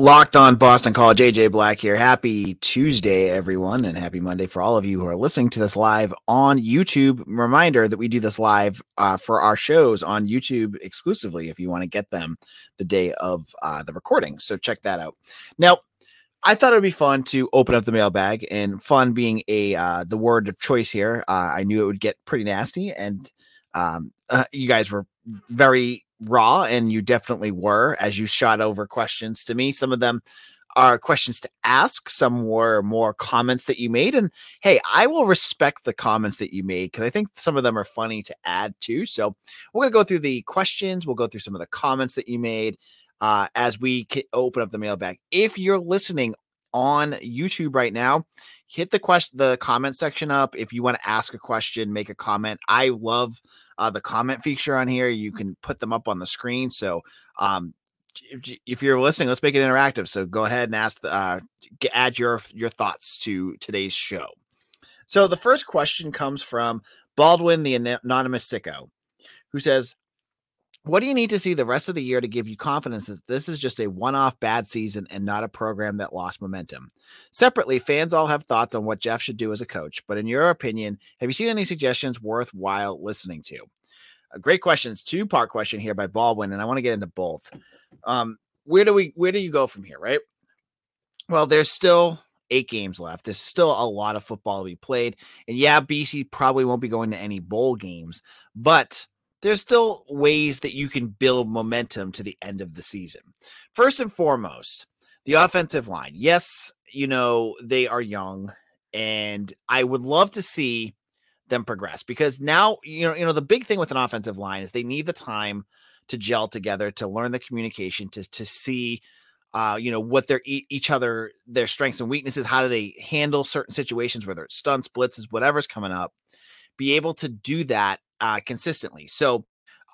Locked on Boston College, AJ Black here. Happy Tuesday, everyone, and happy Monday for all of you who are listening to this live on YouTube. Reminder that we do this live uh, for our shows on YouTube exclusively if you want to get them the day of uh, the recording. So check that out. Now, I thought it would be fun to open up the mailbag, and fun being a uh, the word of choice here. Uh, I knew it would get pretty nasty, and um, uh, you guys were very raw, and you definitely were as you shot over questions to me. Some of them are questions to ask, some were more comments that you made. And hey, I will respect the comments that you made because I think some of them are funny to add to So we're going to go through the questions, we'll go through some of the comments that you made. Uh, as we open up the mailbag. If you're listening on YouTube right now, hit the question, the comment section up. If you want to ask a question, make a comment. I love uh, the comment feature on here. You can put them up on the screen. So, um, if you're listening, let's make it interactive. So go ahead and ask, uh, add your your thoughts to today's show. So the first question comes from Baldwin, the anonymous sicko, who says, what do you need to see the rest of the year to give you confidence that this is just a one off bad season and not a program that lost momentum? Separately, fans all have thoughts on what Jeff should do as a coach, but in your opinion, have you seen any suggestions worthwhile listening to? A great questions, two part question here by Baldwin, and I want to get into both. Um, where do we where do you go from here, right? Well, there's still eight games left. There's still a lot of football to be played. And yeah, BC probably won't be going to any bowl games, but there's still ways that you can build momentum to the end of the season. First and foremost, the offensive line. Yes, you know, they are young and I would love to see them progress because now, you know, you know the big thing with an offensive line is they need the time to gel together, to learn the communication, to to see uh, you know, what their each other their strengths and weaknesses, how do they handle certain situations whether it's stunts, blitzes, whatever's coming up. Be able to do that uh, consistently. So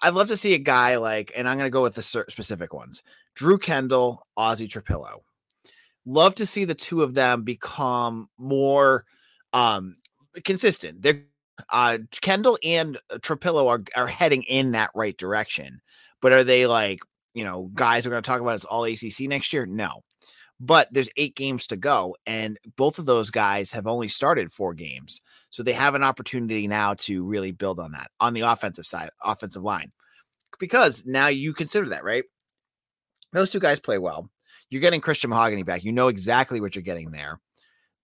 I'd love to see a guy like, and I'm going to go with the specific ones Drew Kendall, Ozzy Trapilo. Love to see the two of them become more um, consistent. They're uh, Kendall and Trapilo are, are heading in that right direction, but are they like, you know, guys we're going to talk about as all ACC next year? No but there's eight games to go and both of those guys have only started four games so they have an opportunity now to really build on that on the offensive side offensive line because now you consider that right? Those two guys play well. You're getting christian mahogany back. You know exactly what you're getting there.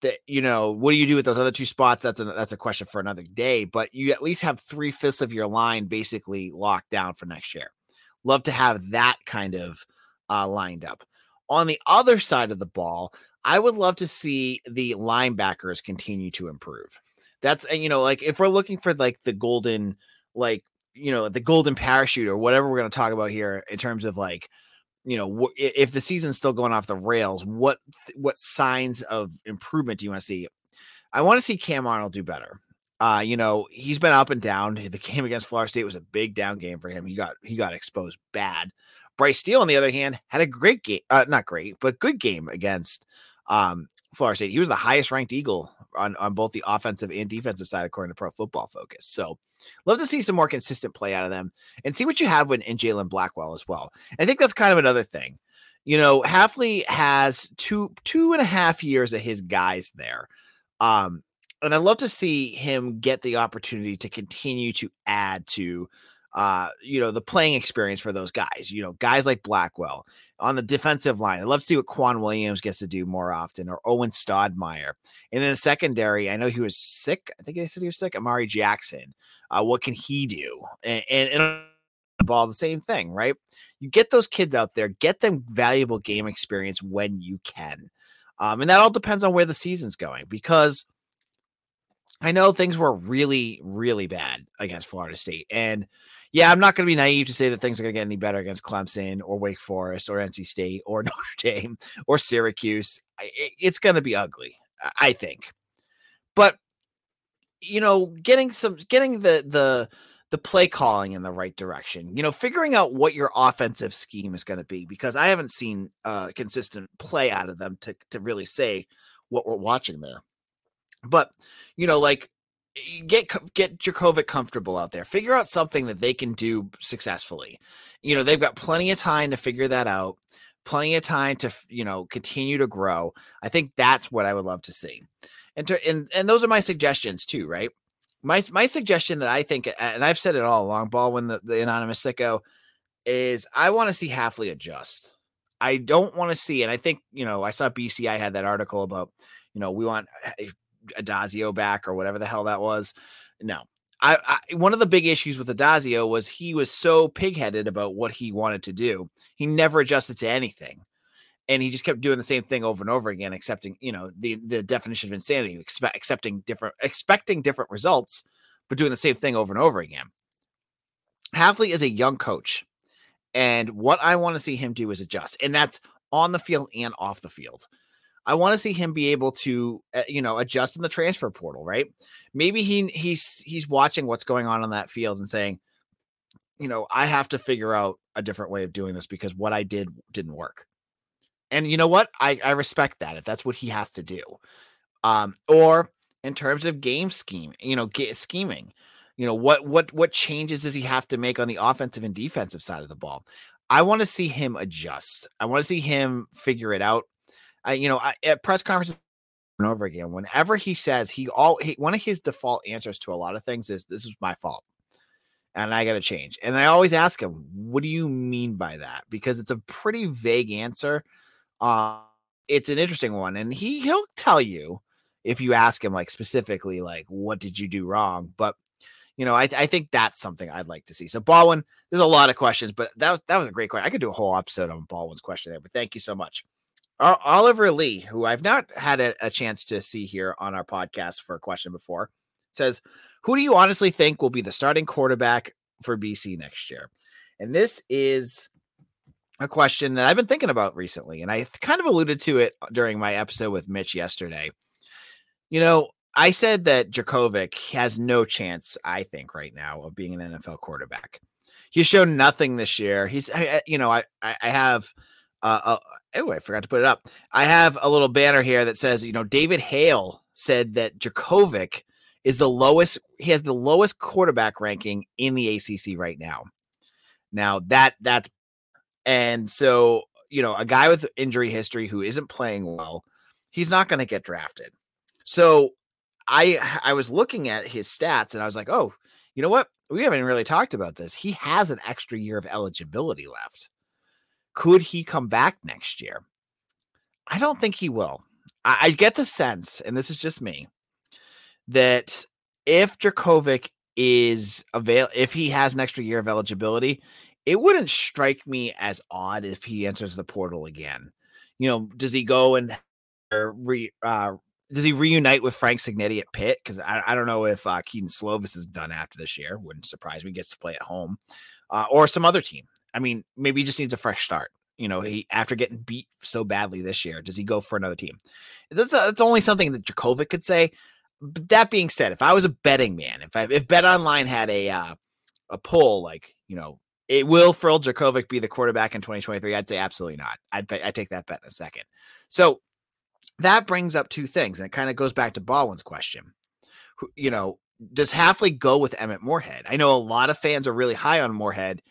That you know what do you do with those other two spots? That's a that's a question for another day but you at least have three fifths of your line basically locked down for next year. Love to have that kind of uh, lined up on the other side of the ball, I would love to see the linebackers continue to improve. That's you know, like if we're looking for like the golden, like you know, the golden parachute or whatever we're going to talk about here in terms of like, you know, if the season's still going off the rails, what what signs of improvement do you want to see? I want to see Cam Arnold do better. Uh, you know, he's been up and down. The game against Florida State was a big down game for him. He got he got exposed bad. Bryce Steele, on the other hand, had a great game, uh, not great, but good game against um, Florida State. He was the highest ranked Eagle on, on both the offensive and defensive side, according to Pro Football Focus. So, love to see some more consistent play out of them and see what you have in, in Jalen Blackwell as well. I think that's kind of another thing. You know, Hafley has two two and a half years of his guys there. Um, and I'd love to see him get the opportunity to continue to add to uh, you know, the playing experience for those guys. You know, guys like Blackwell on the defensive line. I'd love to see what Quan Williams gets to do more often, or Owen Stodmeyer. And then the secondary, I know he was sick. I think I said he was sick. Amari Jackson. Uh, what can he do? And, and, and the ball, the same thing, right? You get those kids out there, get them valuable game experience when you can. Um, and that all depends on where the season's going because I know things were really, really bad against Florida State. And yeah, I'm not going to be naive to say that things are going to get any better against Clemson or Wake Forest or NC State or Notre Dame or Syracuse. It's going to be ugly. I think. But you know, getting some getting the the the play calling in the right direction. You know, figuring out what your offensive scheme is going to be because I haven't seen uh consistent play out of them to to really say what we're watching there. But, you know, like get get Jurkovec comfortable out there. Figure out something that they can do successfully. You know, they've got plenty of time to figure that out. Plenty of time to, you know, continue to grow. I think that's what I would love to see. And to, and and those are my suggestions too, right? My my suggestion that I think, and I've said it all along, Baldwin, the, the anonymous sicko, is I want to see Hafley adjust. I don't want to see, and I think you know, I saw BCI had that article about, you know, we want eh, Addazio back or whatever the hell that was. No, I, I, one of the big issues with Addazio was he was so pigheaded about what he wanted to do. He never adjusted to anything and he just kept doing the same thing over and over again, accepting, you know, the the definition of insanity, expect, accepting different, expecting different results, but doing the same thing over and over again. Hafley is a young coach, and what I want to see him do is adjust, and that's on the field and off the field. I want to see him be able to, uh, you know, adjust in the transfer portal, right? Maybe he he's he's watching what's going on on that field and saying, you know, I have to figure out a different way of doing this because what I did didn't work and you know what? I, I respect that if that's what he has to do. Um, or in terms of game scheme, you know, get, scheming, you know, what what what changes does he have to make on the offensive and defensive side of the ball? I want to see him adjust. I want to see him figure it out. I, you know, I, at press conferences and over again, whenever he says he all he, one of his default answers to a lot of things is this is my fault and I got to change. And I always ask him, what do you mean by that? Because it's a pretty vague answer uh, it's an interesting one, and he he'll tell you if you ask him like specifically like what did you do wrong. But you know, I, I think that's something I'd like to see. So Baldwin, there's a lot of questions, but that was that was a great question. I could do a whole episode on Baldwin's question there, but thank you so much. Oliver Lee, who I've not had a, a chance to see here on our podcast for a question before, says, "Who do you honestly think will be the starting quarterback for BC next year?" And this is a question that I've been thinking about recently, and I kind of alluded to it during my episode with Mitch yesterday. You know, I said that Jurkovec has no chance, I think, right now of being an NFL quarterback. He's shown nothing this year. He's, you know, I I have, uh, oh, I forgot to put it up. I have a little banner here that says, you know, David Hale said that Jurkovec is the lowest. He has the lowest quarterback ranking in the ACC right now. Now that that's and so, you know, a guy with injury history who isn't playing well, he's not going to get drafted. So I I was looking at his stats and I was like, "Oh, you know what? We haven't really talked about this. He has an extra year of eligibility left. Could he come back next year? I don't think he will. I, I get the sense, and this is just me, that if Jurkovec is avail if he has an extra year of eligibility, it wouldn't strike me as odd if he enters the portal again. You know, does he go and re, uh, does he reunite with Frank Cignetti at Pitt? Because I, I, don't know if uh, Kedon Slovis is done after this year. Wouldn't surprise me. Gets to play at home uh, or some other team. I mean, maybe he just needs a fresh start. You know, he after getting beat so badly this year, does he go for another team? That's, that's only something that Jurkovec could say. But that being said, if I was a betting man, if I, if Bet Online had a uh, a poll like you know it will Phil Jurkovec be the quarterback in 2023? I'd say absolutely not. I'd, bet. I'd take that bet in a second. So that brings up two things, and it kind of goes back to Baldwin's question. You know, does Hafley go with Emmett Morehead? I know a lot of fans are really high on Morehead.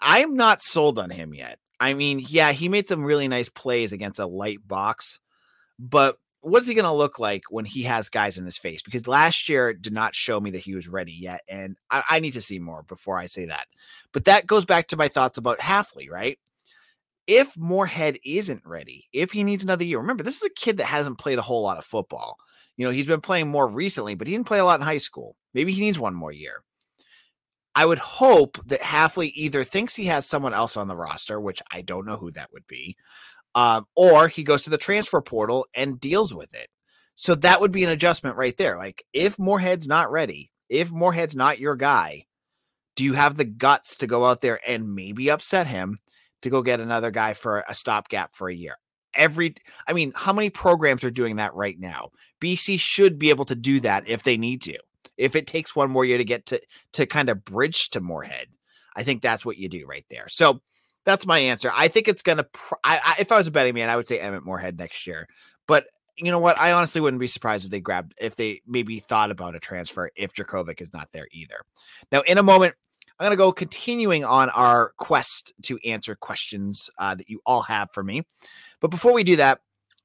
I am not sold on him yet. I mean, yeah, he made some really nice plays against a light box, but what is he going to look like when he has guys in his face? Because last year did not show me that he was ready yet, and I, I, need to see more before I say that. But that goes back to my thoughts about Hafley, right? If Morehead isn't ready, if he needs another year, remember this is a kid that hasn't played a whole lot of football. You know, he's been playing more recently, but he didn't play a lot in high school. Maybe he needs one more year. I would hope that Hafley either thinks he has someone else on the roster, which I don't know who that would be, um, or he goes to the transfer portal and deals with it. So that would be an adjustment right there. Like if Morehead's not ready, if Morehead's not your guy, do you have the guts to go out there and maybe upset him to go get another guy for a stopgap for a year? every I mean, how many programs are doing that right now? BC should be able to do that if they need to. If it takes one more year to get to to kind of bridge to Morehead, I think that's what you do right there. So that's my answer. I think it's gonna. Pr- I, I, if I was a betting man, I would say Emmett Morehead next year. But you know what? I honestly wouldn't be surprised if they grabbed if they maybe thought about a transfer if Jurkovec is not there either. Now, in a moment, I'm going to go continuing on our quest to answer questions uh, that you all have for me. But before we do that,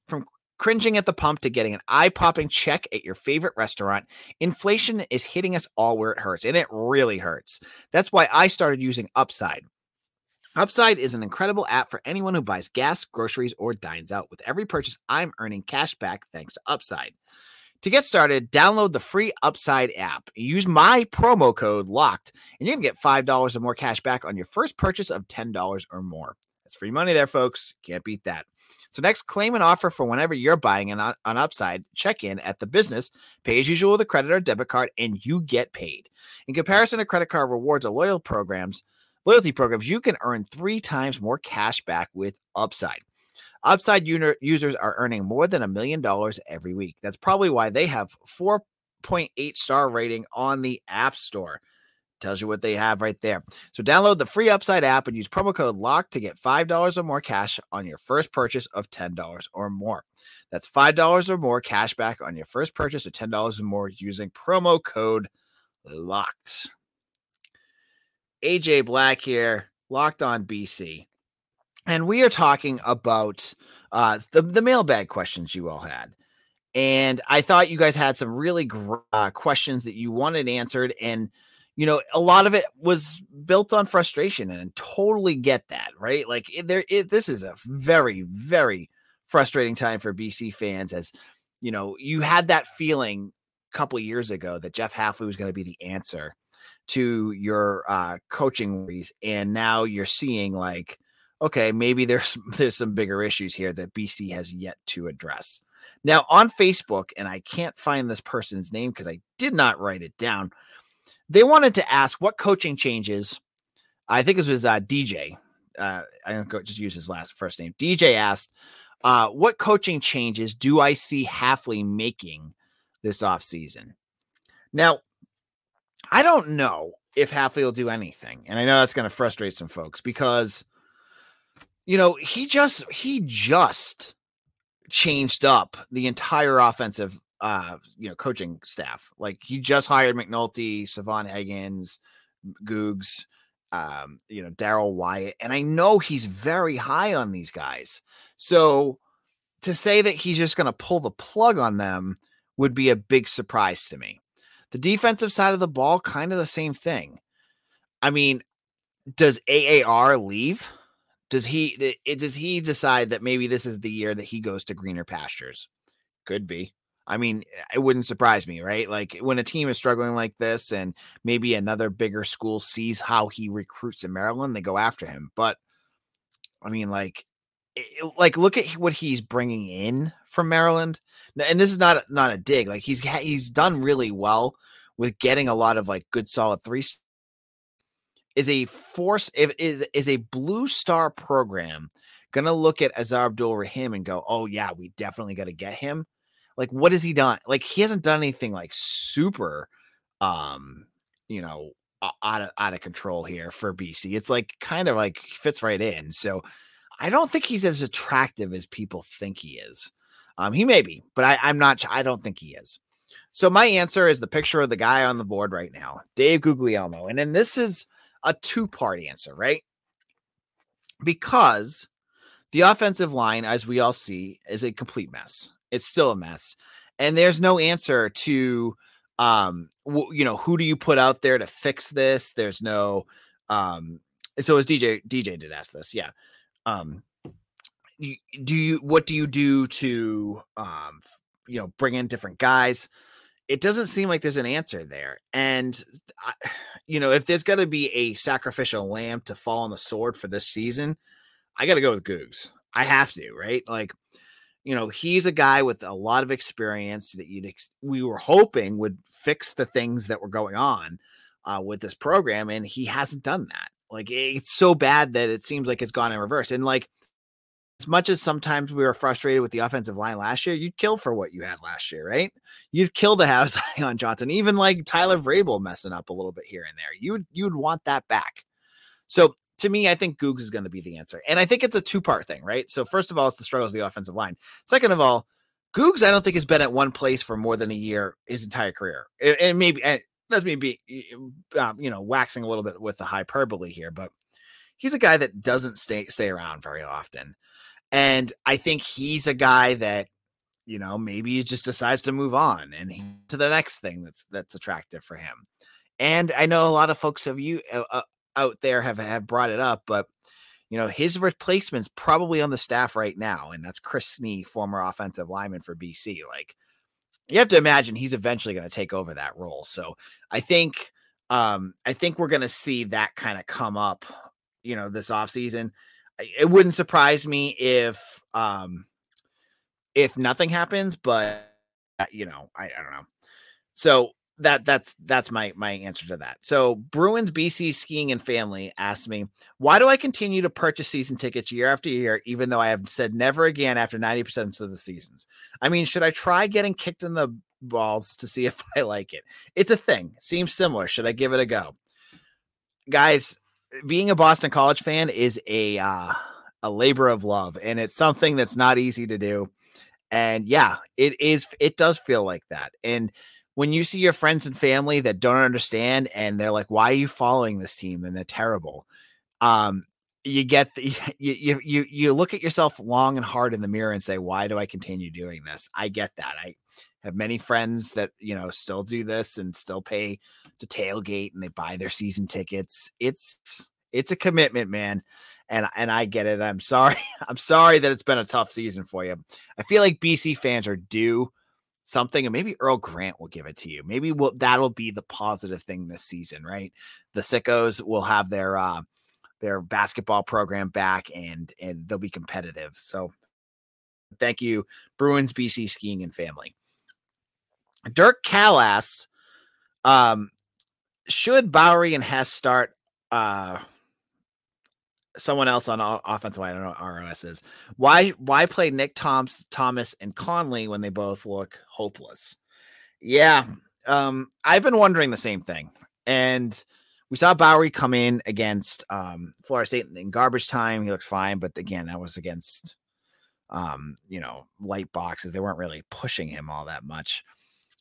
from cringing at the pump to getting an eye popping check at your favorite restaurant, inflation is hitting us all where it hurts, and it really hurts. That's why I started using Upside. Upside is an incredible app for anyone who buys gas, groceries, or dines out. With every purchase, I'm earning cash back thanks to Upside. To get started, download the free Upside app. Use my promo code LOCKED, and you can get $5 or more cash back on your first purchase of $10 or more. That's free money there, folks. Can't beat that. So next, claim an offer for whenever you're buying an uh, on Upside. Check in at the business, pay as usual with a credit or debit card, and you get paid. In comparison to credit card rewards or loyal programs, loyalty programs, you can earn three times more cash back with Upside. Upside users are earning more than a million dollars every week. That's probably why they have 4.8 star rating on the App Store. Tells you what they have right there. So download the free Upside app and use promo code LOCK to get $5 or more cash on your first purchase of $10 or more. That's $5 or more cash back on your first purchase of $10 or more using promo code LOCKED. AJ Black here, locked on BC. And we are talking about uh, the, the mailbag questions you all had. And I thought you guys had some really gr- uh, questions that you wanted answered. And, you know, a lot of it was built on frustration and totally get that, right? Like, it, there, it, this is a very, very frustrating time for BC fans as, you know, you had that feeling a couple years ago that Jeff Hafley was going to be the answer to your uh, coaching worries, and now you're seeing like, okay, maybe there's there's some bigger issues here that BC has yet to address. Now on Facebook, and I can't find this person's name because I did not write it down. They wanted to ask what coaching changes. I think this was uh, DJ. Uh, I don't just use his last first name. DJ asked, uh, "What coaching changes do I see Hafley making this offseason?" Now, I don't know if Hafley will do anything. And I know that's going to frustrate some folks because, you know, he just, he just changed up the entire offensive, uh, you know, coaching staff. Like he just hired McNulty, Savon Higgins, Googs, um, you know, Darrell Wyatt. And I know he's very high on these guys. So to say that he's just going to pull the plug on them would be a big surprise to me. The defensive side of the ball, kind of the same thing. I mean, does AAR leave? Does he does he decide that maybe this is the year that he goes to greener pastures? Could be. I mean, it wouldn't surprise me, right? Like when a team is struggling like this and maybe another bigger school sees how he recruits in Maryland, they go after him. But I mean, like, it, like look at what he's bringing in from Maryland and this is not not a dig. Like he's he's done really well with getting a lot of like good solid three. Is a force is is a blue star program gonna look at Aazar Abdul Rahim and go, oh yeah, we definitely got to get him. Like what has he done? Like he hasn't done anything like super, um, you know, out of out of control here for BC. It's like kind of like fits right in. So I don't think he's as attractive as people think he is. Um, he may be, but I, I'm not. I don't think he is. So my answer is the picture of the guy on the board right now, Dave Guglielmo, and then this is a two-part answer, right? Because the offensive line, as we all see, is a complete mess. It's still a mess, and there's no answer to, um, w- you know, who do you put out there to fix this? There's no, um, so as DJ DJ did ask this, yeah, um, do you what do you do to um you know bring in different guys? It doesn't seem like there's an answer there and I, you know if there's going to be a sacrificial lamb to fall on the sword for this season i got to go with googs. I have to right? Like you know he's a guy with a lot of experience that you'd we were hoping would fix the things that were going on uh, with this program and he hasn't done that like it's so bad that it seems like it's gone in reverse and like as much as sometimes we were frustrated with the offensive line last year, you'd kill for what you had last year, right? You'd kill to have Zion Johnson, even like Tyler Vrabel messing up a little bit here and there. You would you would want that back. So to me, I think Googs is going to be the answer. And I think it's a two part thing, right? So, first of all, it's the struggles of the offensive line. Second of all, Googs, I don't think has been at one place for more than a year his entire career. And, maybe, and that's me be, um, you know, waxing a little bit with the hyperbole here, but he's a guy that doesn't stay stay around very often. And I think he's a guy that, you know, maybe he just decides to move on and he, to the next thing that's that's attractive for him. And I know a lot of folks have you uh, uh out there have have brought it up, but you know his replacement's probably on the staff right now, and that's Chris Snee, former offensive lineman for BC. Like you have to imagine he's eventually going to take over that role. So I think um I think we're going to see that kind of come up, you know, this offseason. It wouldn't surprise me if um if nothing happens, but uh, you know, I, I don't know. So that that's that's my my answer to that. So Bruins BC skiing and family asked me, why do I continue to purchase season tickets year after year, even though I have said never again after 90% of the seasons? I mean, should I try getting kicked in the balls to see if I like it? It's a thing. Seems similar. Should I give it a go? Guys, being a Boston College fan is a uh, a labor of love, and it's something that's not easy to do. And yeah, it is. It does feel like that. And when you see your friends and family that don't understand and they're like, "Why are you following this team?" and they're terrible, um, you get the, you you you look at yourself long and hard in the mirror and say, "Why do I continue doing this?" I get that. I have many friends that you know still do this and still pay to tailgate and they buy their season tickets. It's it's a commitment, man. And, and I get it. I'm sorry. I'm sorry that it's been a tough season for you. I feel like BC fans are due something, and maybe Earl Grant will give it to you. Maybe we'll, that'll be the positive thing this season, right? The sickos will have their uh, their basketball program back, and and they'll be competitive. So, thank you, Bruins, BC skiing and family. Dirk Callas, um, should Bowery and Hess start uh someone else on offensive line. I don't know ROS is. Why why play Nick Thoms, Thomas and Conley when they both look hopeless? Yeah. Um, I've been wondering the same thing. And we saw Bowery come in against um, Florida State in garbage time. He looked fine, but again, that was against um, you know, light boxes. They weren't really pushing him all that much.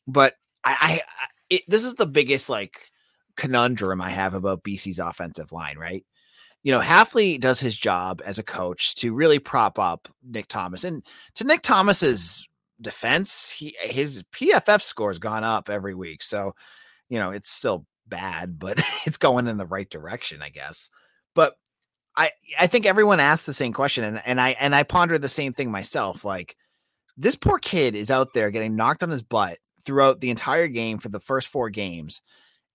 But I, I it, this is the biggest like conundrum I have about BC's offensive line, right? You know, Hafley does his job as a coach to really prop up Nick Thomas. And to Nick Thomas's defense, he his PFF score has gone up every week. So, you know, it's still bad, but it's going in the right direction, I guess. But I I think everyone asks the same question and, and I and I ponder the same thing myself. Like this poor kid is out there getting knocked on his butt throughout the entire game for the first four games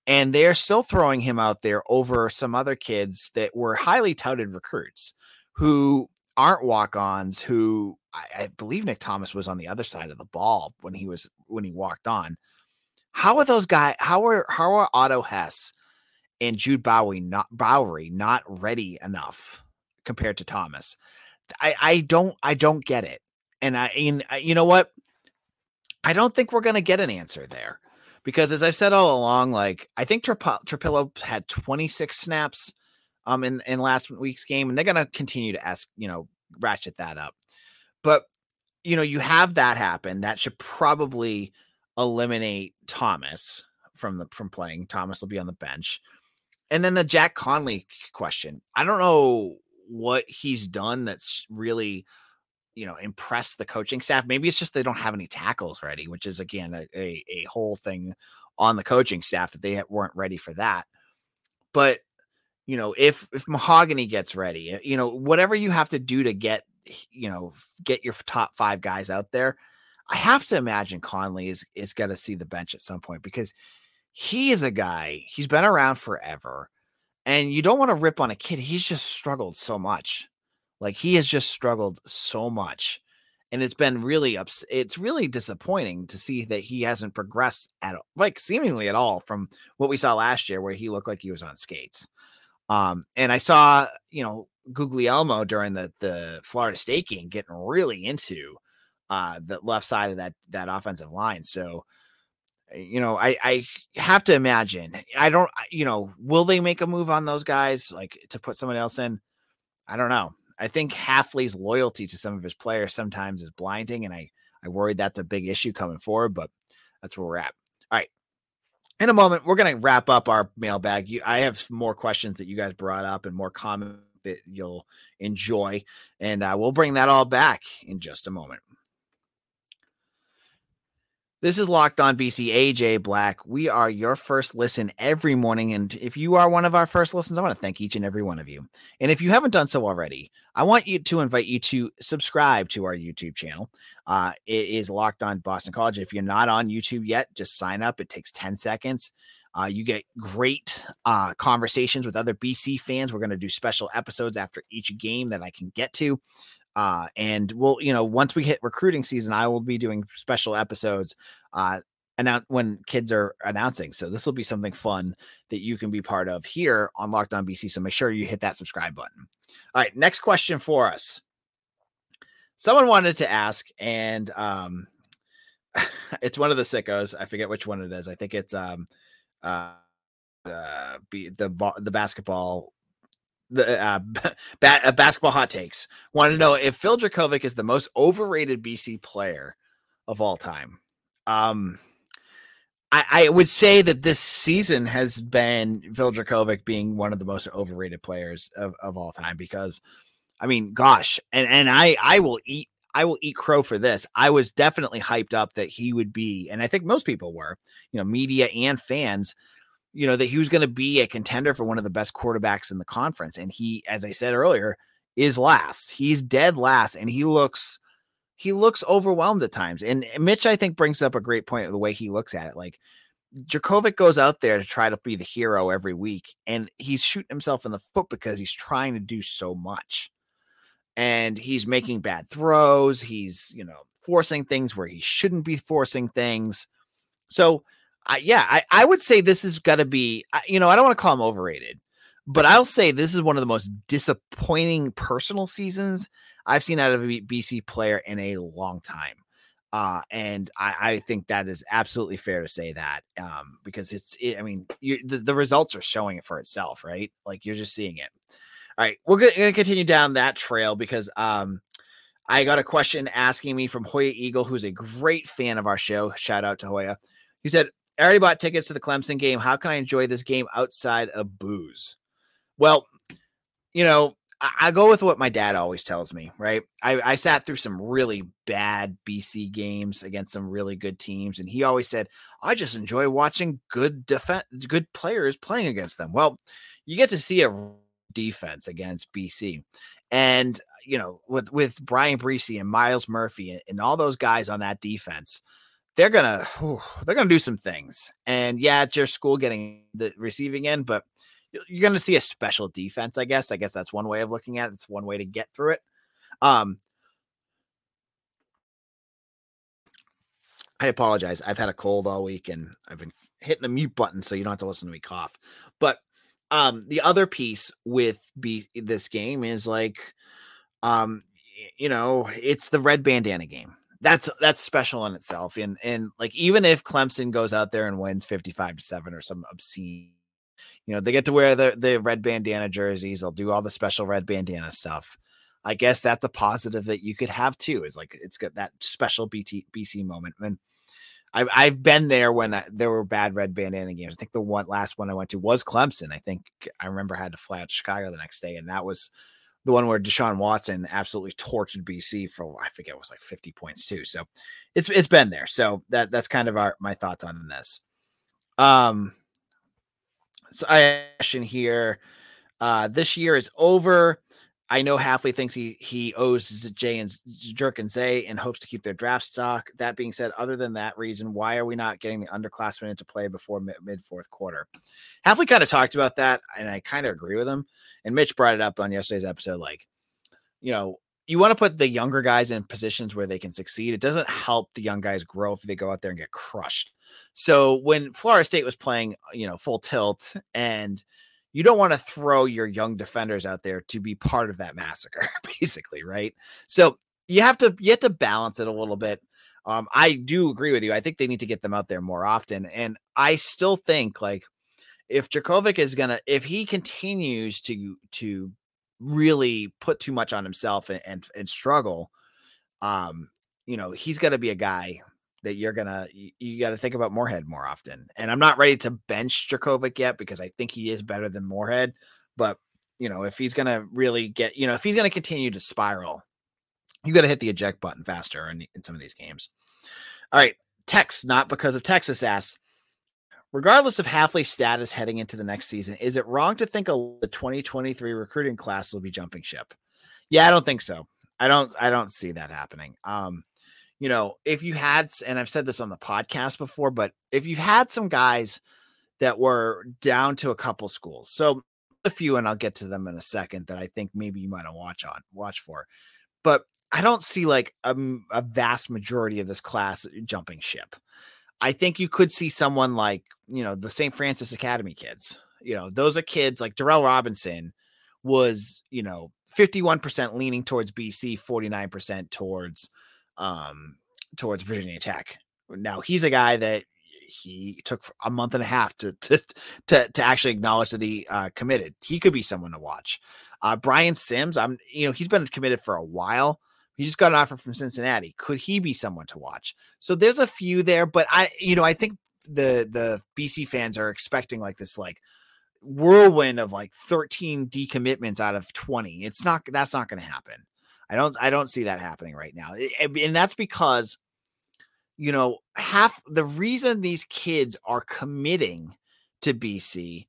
and they're still throwing him out there over some other kids that were highly touted recruits who aren't walk-ons who I, I, believe Nick Thomas was on the other side of the ball when he was when he walked on. How are those guys how are how are Otto Hess and Jude Bowery not Bowery not ready enough compared to Thomas? I, I don't I don't get it. And I and uh, you know what? I don't think we're gonna get an answer there because as I've said all along, like I think Trapilo had 26 snaps um in, in last week's game, and they're gonna continue to ask, you know, ratchet that up. But you know, you have that happen. That should probably eliminate Thomas from the from playing. Thomas will be on the bench. And then the Jack Conley question. I don't know what he's done that's really you know impress the coaching staff. Maybe it's just they don't have any tackles ready, which is again a, a, a whole thing on the coaching staff that they weren't ready for that. But you know, if if Mahogany gets ready, eh, you know, whatever you have to do to get you know get your top five guys out there, I have to imagine Conley is is going to see the bench at some point because he is a guy. He's been around forever, and you don't want to rip on a kid. He's just struggled so much. Like he has just struggled so much. And it's been really ups it's really disappointing to see that he hasn't progressed at all, like seemingly at all from what we saw last year where he looked like he was on skates. Um, and I saw, you know, Guglielmo during the the Florida State game getting really into uh, the left side of that that offensive line. So, you know, I I have to imagine. I don't. You know, will they make a move on those guys like to put someone else in? I don't know. I think Hafley's loyalty to some of his players sometimes is blinding, and I I worry that's a big issue coming forward. But that's where we're at. All right. In a moment, we're going to wrap up our mailbag. You, I have more questions that you guys brought up and more comments that you'll enjoy, and uh, we'll bring that all back in just a moment. This is Locked On BC AJ Black. We are your first listen every morning. And if you are one of our first listens, I want to thank each and every one of you. And if you haven't done so already, I want you to invite you to subscribe to our YouTube channel. Uh, it is Locked On Boston College. If you're not on YouTube yet, just sign up. It takes 10 seconds. Uh, you get great uh, conversations with other BC fans. We're going to do special episodes after each game that I can get to. Uh, and we'll, you know, once we hit recruiting season, I will be doing special episodes uh, announce when kids are announcing. So this will be something fun that you can be part of here on Locked On BC. So make sure you hit that subscribe button. All right, next question for us. Someone wanted to ask, and um, it's one of the sickos. I forget which one it is. I think it's um, uh, uh, the the the basketball the uh, ba- uh, basketball hot takes. Want to know if Phil Jurkovec is the most overrated BC player of all time. Um, I, I would say that this season has been Phil Jurkovec being one of the most overrated players of, of all time because, I mean, gosh, and and I I will eat I will eat crow for this. I was definitely hyped up that he would be, and I think most people were, you know, media and fans you know, that he was going to be a contender for one of the best quarterbacks in the conference. And he, as I said earlier, is last. He's dead last, and he looks he looks overwhelmed at times. And Mitch, I think, brings up a great point of the way he looks at it. Like Jurkovec goes out there to try to be the hero every week, and he's shooting himself in the foot because he's trying to do so much. And he's mm. making bad throws. He's, you know, forcing things where he shouldn't be forcing things. So I, yeah, I, I would say this is got to be, you know, I don't want to call him overrated, but I'll say this is one of the most disappointing personal seasons I've seen out of a BC player in a long time. Uh, and I, I think that is absolutely fair to say that um, because it's, it, I mean, the, the results are showing it for itself, right? Like you're just seeing it. All right, we're going to continue down that trail because um, I got a question asking me from Hoya Eagle, who's a great fan of our show. Shout out to Hoya. He said, I already bought tickets to the Clemson game. How can I enjoy this game outside of booze? Well, you know, I, I go with what my dad always tells me, right? I, I sat through some really bad BC games against some really good teams, and he always said, I just enjoy watching good defense, good players playing against them. Well, you get to see a defense against BC. And you know, with with Bryan Bresee and Myles Murphy and, and all those guys on that defense, they're gonna whew, they're gonna do some things. And yeah, it's your school getting the receiving end, but you're gonna see a special defense. I guess. I guess that's one way of looking at it. It's one way to get through it. Um, I apologize. I've had a cold all week and I've been hitting the mute button so you don't have to listen to me cough. But um, the other piece with be this game is like, um, you know, it's the red bandana game that's that's special in itself. And and like even if Clemson goes out there and wins 55 to 7 or some obscene, you know, they get to wear the the red bandana jerseys, they'll do all the special red bandana stuff. I guess that's a positive that you could have too, is like it's got that special BT BC moment. And I've I've been there when I, there were bad red bandana games. I think the one last one I went to was Clemson. I think I remember I had to fly out to Chicago the next day, and that was the one where Deshaun Watson absolutely tortured BC for I forget it was like 50 points too. So it's it's been there. So that that's kind of our my thoughts on this. Um so I question here. Uh this year is over. I know Hafley thinks he he owes Jay and Jerk and Zay and hopes to keep their draft stock. That being said, other than that reason, why are we not getting the underclassmen into play before mid, mid fourth quarter? Hafley kind of talked about that, and I kind of agree with him. And Mitch brought it up on yesterday's episode, like, you know, you want to put the younger guys in positions where they can succeed. It doesn't help the young guys grow if they go out there and get crushed. So when Florida State was playing, you know, full tilt and you don't want to throw your young defenders out there to be part of that massacre, basically, right? So you have to you have to balance it a little bit. Um, I do agree with you. I think they need to get them out there more often, and I still think like if Jurkovec is gonna if he continues to to really put too much on himself and and, and struggle, um, you know, he's gonna be a guy that you're gonna you, you got to think about Morehead more often. And I'm not ready to bench Jurkovec yet because I think he is better than Morehead. But you know, if he's gonna really get, you know, if he's gonna continue to spiral, you got to hit the eject button faster in, in some of these games. All right, Tex, not because of Texas asks, regardless of Hafley's status heading into the next season, is it wrong to think the 2023 recruiting class will be jumping ship? Yeah, I don't think so. I don't. I don't see that happening. Um, you know, if you had, and I've said this on the podcast before, but if you've had some guys that were down to a couple schools, so a few, and I'll get to them in a second that I think maybe you might watch on watch for, but I don't see like a, a vast majority of this class uh, jumping ship. I think you could see someone like you know the St. Frances Academy kids. You know, those are kids like Darrell Robinson was you know 51% leaning towards BC, 49% towards um, towards Virginia Tech. Now he's a guy that he took a month and a half to to to, to actually acknowledge that he uh, committed. He could be someone to watch. Uh, Brian Sims, I'm you know he's been committed for a while. He just got an offer from Cincinnati. Could he be someone to watch? So there's a few there, but I you know I think the the BC fans are expecting like this like whirlwind of like 13 decommitments out of 20. It's not that's not going to happen. I don't I don't see that happening right now. Eh, eh, and that's because you know, half the reason these kids are committing to BC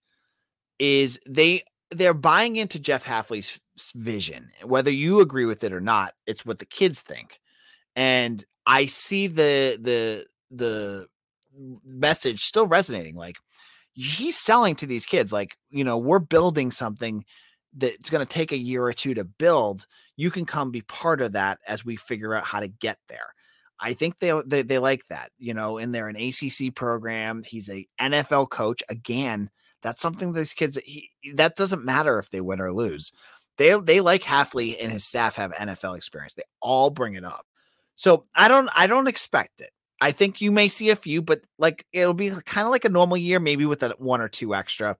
is they they're buying into Jeff Hafley's vision. Whether you agree with it or not, it's what the kids think. And I see the the the message still resonating like he's selling to these kids like, you know, we're building something that's going to take a year or two to build you can come be part of that as we figure out how to get there. I think they, they they like that, you know, and they're an ACC program. He's a NFL coach. Again, that's something these kids he, that doesn't matter if they win or lose. They they like Hafley and his staff have NFL experience. They all bring it up. So I don't I don't expect it. I think you may see a few, but like it'll be kind of like a normal year, maybe with a one or two extra.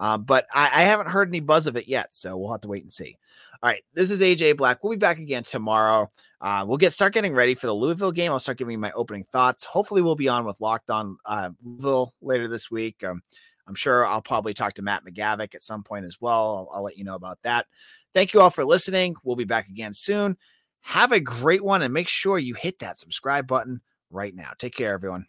Uh, but I, I haven't heard any buzz of it yet, so we'll have to wait and see. All right, this is AJ Black. We'll be back again tomorrow. Uh, we'll get start getting ready for the Louisville game. I'll start giving you my opening thoughts. Hopefully, we'll be on with Locked On uh, Louisville later this week. Um, I'm sure I'll probably talk to Matt McGavick at some point as well. I'll, I'll let you know about that. Thank you all for listening. We'll be back again soon. Have a great one and make sure you hit that subscribe button right now. Take care, everyone.